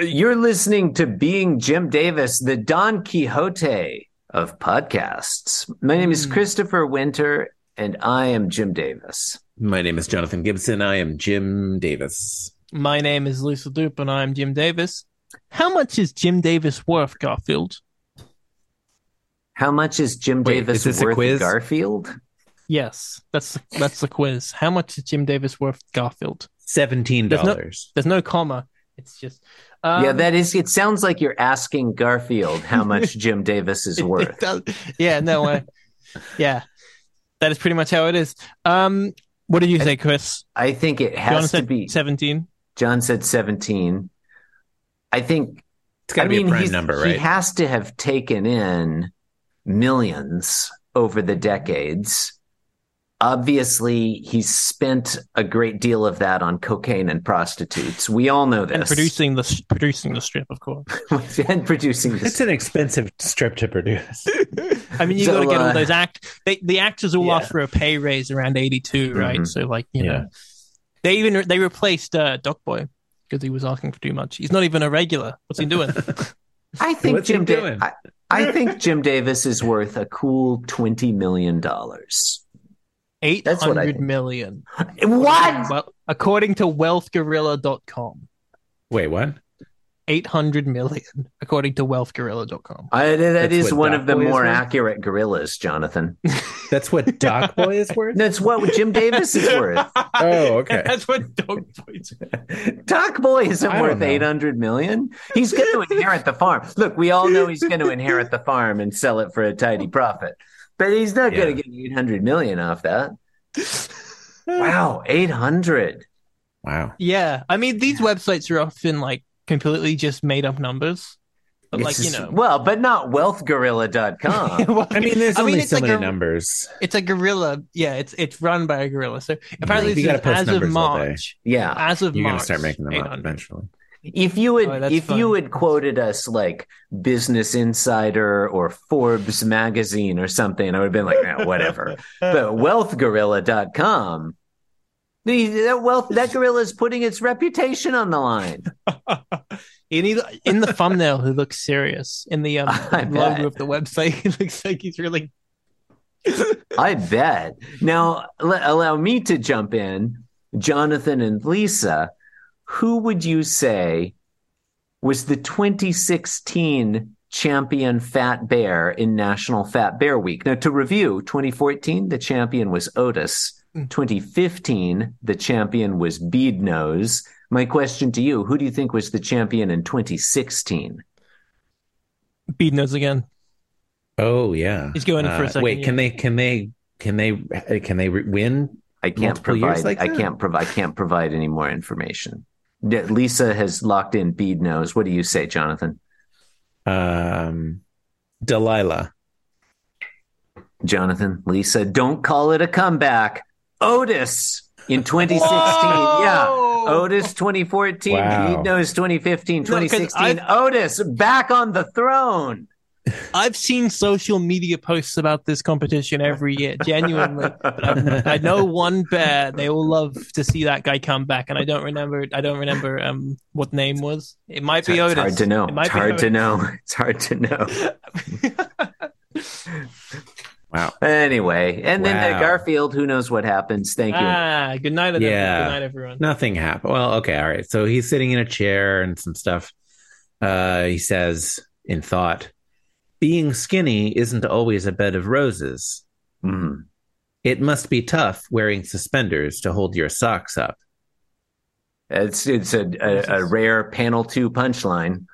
You're listening to Being Jim Davis, the Don Quixote of podcasts. My name is Hmm. Christopher Winter, and I am Jim Davis. My name is Jonathan Gibson. I am Jim Davis. My name is Lisa Doop, and I'm Jim Davis. How much is Jim Davis worth, Garfield? How much is Jim Wait, Davis is worth quiz? Garfield? Yes, that's the, that's the quiz. How much is Jim Davis worth, Garfield? Seventeen There's no- dollars. There's no comma. It's just um, yeah, that is. It sounds like you're asking Garfield how much Jim Davis is it worth. yeah, no way. yeah, that is pretty much how it is. Um, what did you say, Chris? I think it John has to said be. seventeen. John said 17. I think It's got to be mean, a prime he's- number, He right? has to have taken in millions over the decades. Obviously, he spent a great deal of that on cocaine and prostitutes. We all know this. And producing the producing the strip, of course. and producing this. it's an expensive strip to produce. I mean, you So, got to get uh, all those act. They, the actors all Yeah. asked for a pay raise around eighty-two, right? Mhm. So, like, you Yeah. know, they even they replaced uh, Doc Boy because he was asking for too much. He's not even a regular. What's he doing? I think What's Jim. Da- doing? I, I think Jim Davis is worth a cool twenty million dollars. Eight That's what I hundred think. million. What? Well, according to WealthGorilla.com, Wait, what? eight hundred million. According to WealthGorilla.com. I, that That's is one Doc of the Boy more accurate gorillas, Jonathan. That's what Doc Boy is worth. That's what Jim Davis is worth. Oh, okay. That's what Doc Boy's. Doc Boy isn't I don't worth know. eight hundred million. He's going to inherit the farm. Look, we all know he's going to inherit the farm and sell it for a tidy profit, but he's not going to get eight hundred million off that. Wow, eight hundred. Wow. Yeah, I mean, these websites are often like completely just made up numbers, but like you know, well, but not wealthgorilla.com. Well, I mean, there's I only mean, so like many a- numbers. It's a gorilla. Yeah, it's it's run by a gorilla. So apparently, You this gotta is post as of numbers all day. March. yeah. As of You're March, gonna start making them up eventually. If you had Oh, if you had quoted us like Business Insider or Forbes magazine or something, I would have been like, "Eh, whatever. but wealthgorilla.com that wealth that gorilla is putting its reputation on the line. In, either, in the thumbnail, he looks serious. In the um, logo of the website, he looks like he's really. I bet. Now, l- allow me to jump in. Jonathan and Lisa, who would you say was the 2016 champion Fat Bear in National Fat Bear Week? Now, to review, 2014, the champion was Otis. Mm. 2015, the champion was Bead Nose. My question to you, who do you think was the champion in 2016? Bead nose again. Oh yeah. He's going for a Uh, second Wait, year. can they? Can they? Can they? uh, Can they re- win? I can't provide. like I can't provide. I can't provide any more information. Yeah, Lisa has locked in bead nose. What do you say, Jonathan? Um, Delilah. Jonathan, Lisa, don't call it a comeback. Otis in 2016. Yeah. Otis 2014, Wow. Bead Nose 2015, No, 'cause 2016. Otis back on the throne. I've seen social media posts about this competition every year, genuinely. But I've, know one bear. They all love to see that guy come back, and I don't remember. I don't remember um what name was. It might It's, be it's Otis. hard to know. It might It's be hard to know. It's hard to know. Wow. Anyway, and then uh, Garfield, who knows what happens? Thank you. Ah, good night, everyone. Yeah. Good night, everyone. Nothing happened. Well, okay, all right. So he's sitting in a chair and some stuff. Uh, he says in thought, "Being skinny isn't always a bed of roses. Mhm. It must be tough wearing suspenders to hold your socks up." It's it's a, a, a rare panel two punchline.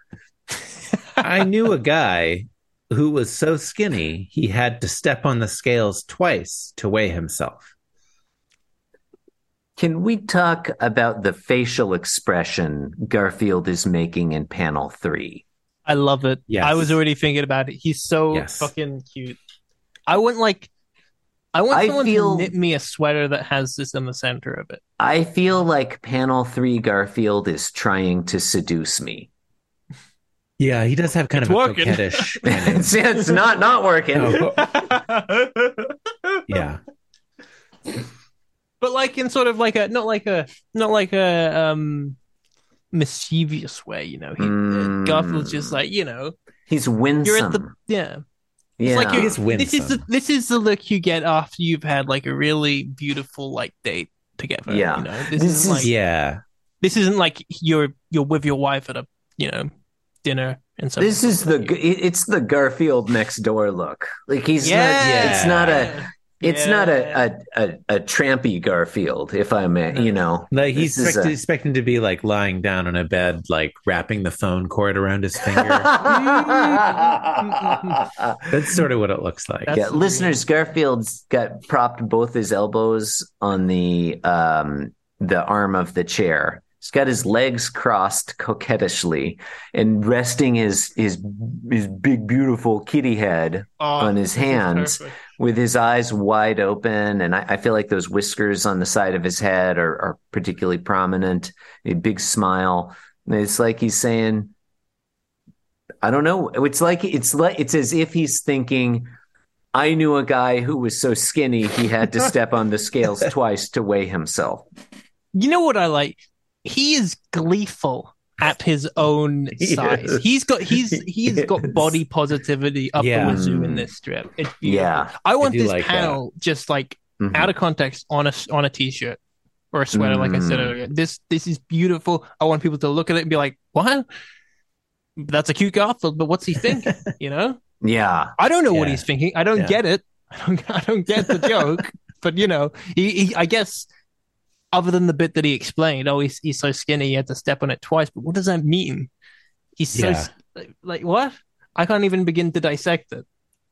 I knew a guy who was so skinny he had to step on the scales twice to weigh himself. Can we talk about the facial expression Garfield is making in panel three? I love it. Yes. I was already thinking about it. He's so Yes. fucking cute. I want like, I want I someone feel- to knit me a sweater that has this in the center of it. I feel like panel three Garfield is trying to seduce me. Yeah, he does have kind It's of a working. coquettish it's, it's not not working. No. Yeah. but like in sort of like a not like a not like a um mischievous way. You know, he, Mm. Garfield's just like you know, He's winsome. you're at the yeah. yeah. It's like you're, He's this is the this is the look you get after you've had like a really beautiful like date together. Yeah. you know, this, This isn't is- like Yeah. this isn't like you're you're with your wife at a you know dinner and so this is the it's the Garfield next door look. Like he's yeah, not it's not a it's not a, a a a trampy Garfield, if I may, you know. Like he's expect- a- expecting to be like lying down on a bed, like wrapping the phone cord around his finger. That's sort of what it looks like. That's- yeah, listeners, Garfield's got propped both his elbows on the um the arm of the chair. He's got his legs crossed coquettishly and resting his his his big beautiful kitty head Oh, on his hands. with his eyes wide open, and I, I feel like those whiskers on the side of his head are, are particularly prominent. A big smile. And it's like he's saying, "I don't know." It's like it's like it's as if he's thinking, "I knew a guy who was so skinny he had to step on the scales twice to weigh himself." You know what I like? He is gleeful at his own He size. is. He's got he's He he's got is. body positivity up Yeah. the wazoo in this strip. It's. Yeah. I want do this like that. panel just like Mhm. out of context on a on a t-shirt or a sweater, like I said Mm. earlier. This this is beautiful. I want people to look at it and be like, "What? That's a cute Garfield, but what's he thinking?" you know, Yeah, I don't know what he's thinking. I don't Yeah. get it. I don't. I don't get the joke. but you know, he, he. I guess other than the bit that he explained, oh, he's he's so skinny, he had to step on it twice. But what does that mean? He's so Yeah. like, like what? I can't even begin to dissect it.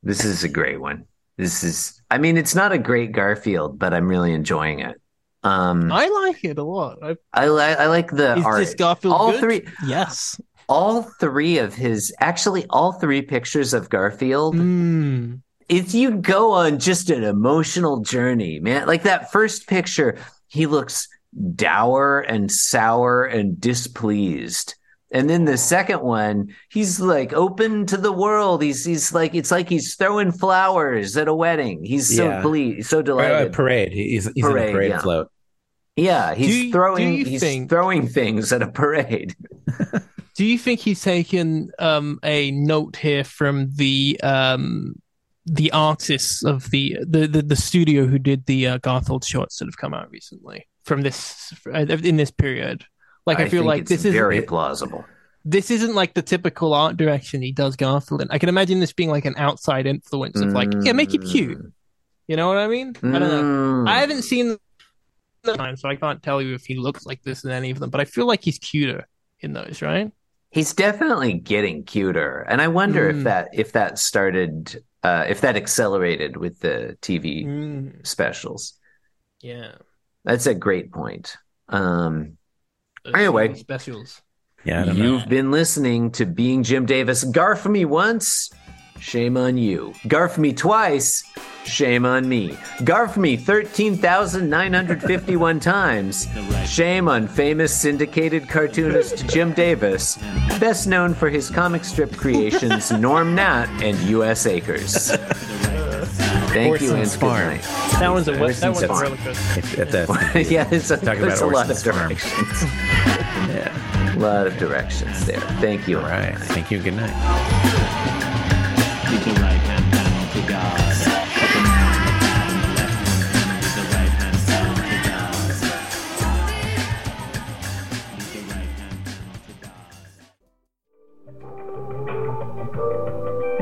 this is a great one. This is. I mean, it's not a great Garfield, but I'm really enjoying it. Um, I like it a lot. I, I, li- I like the is art. this Garfield all good? three Yes. all three of his actually all three pictures of Garfield Mm. if you go on just an emotional journey man like that first picture he looks dour and sour and displeased and then the second one he's like open to the world he's he's like it's like he's throwing flowers at a wedding he's so Yeah. ple- so Or, uh, delighted parade. He's, he's in Parade, a parade yeah. float. yeah he's Do you- do throwing he's think- throwing things at a parade Do you think he's taken um, a note here from the um, the artists of the the, the, the studio who did the uh, Garfield shorts that have come out recently from this in this period? Like I, feel like this is very plausible this isn't like the typical art direction he does Garfield in. I can imagine this being like an outside influence of like, yeah, make it cute. You know what I mean? I don't know. Mm. I haven't seen the time, so I can't tell you if he looks like this in any of them. But I feel like he's cuter in those, right? He's definitely getting cuter, and I wonder if Mm. that if that started uh, if that accelerated with the TV Mm, specials. yeah. That's a great point. Um, Those Anyway. Specials. Yeah, I don't know. you've been listening to Being Jim Davis. Garf me once, shame on you. Garf me twice, shame on me. Garf me thirteen thousand nine hundred fifty-one times. Shame on famous syndicated cartoonist Jim Davis, best known for his comic strip creations Gnorm Gnat and U.S. Acres. Thank you and Orson's good Farm. night. That one's a that Orson's one's a Farm. roller coaster. If- if that's- yeah, it's a, Talking there's a lot of Orson's Farm. directions. yeah. A lot of directions there. Thank you. All right. Thank you. Good night.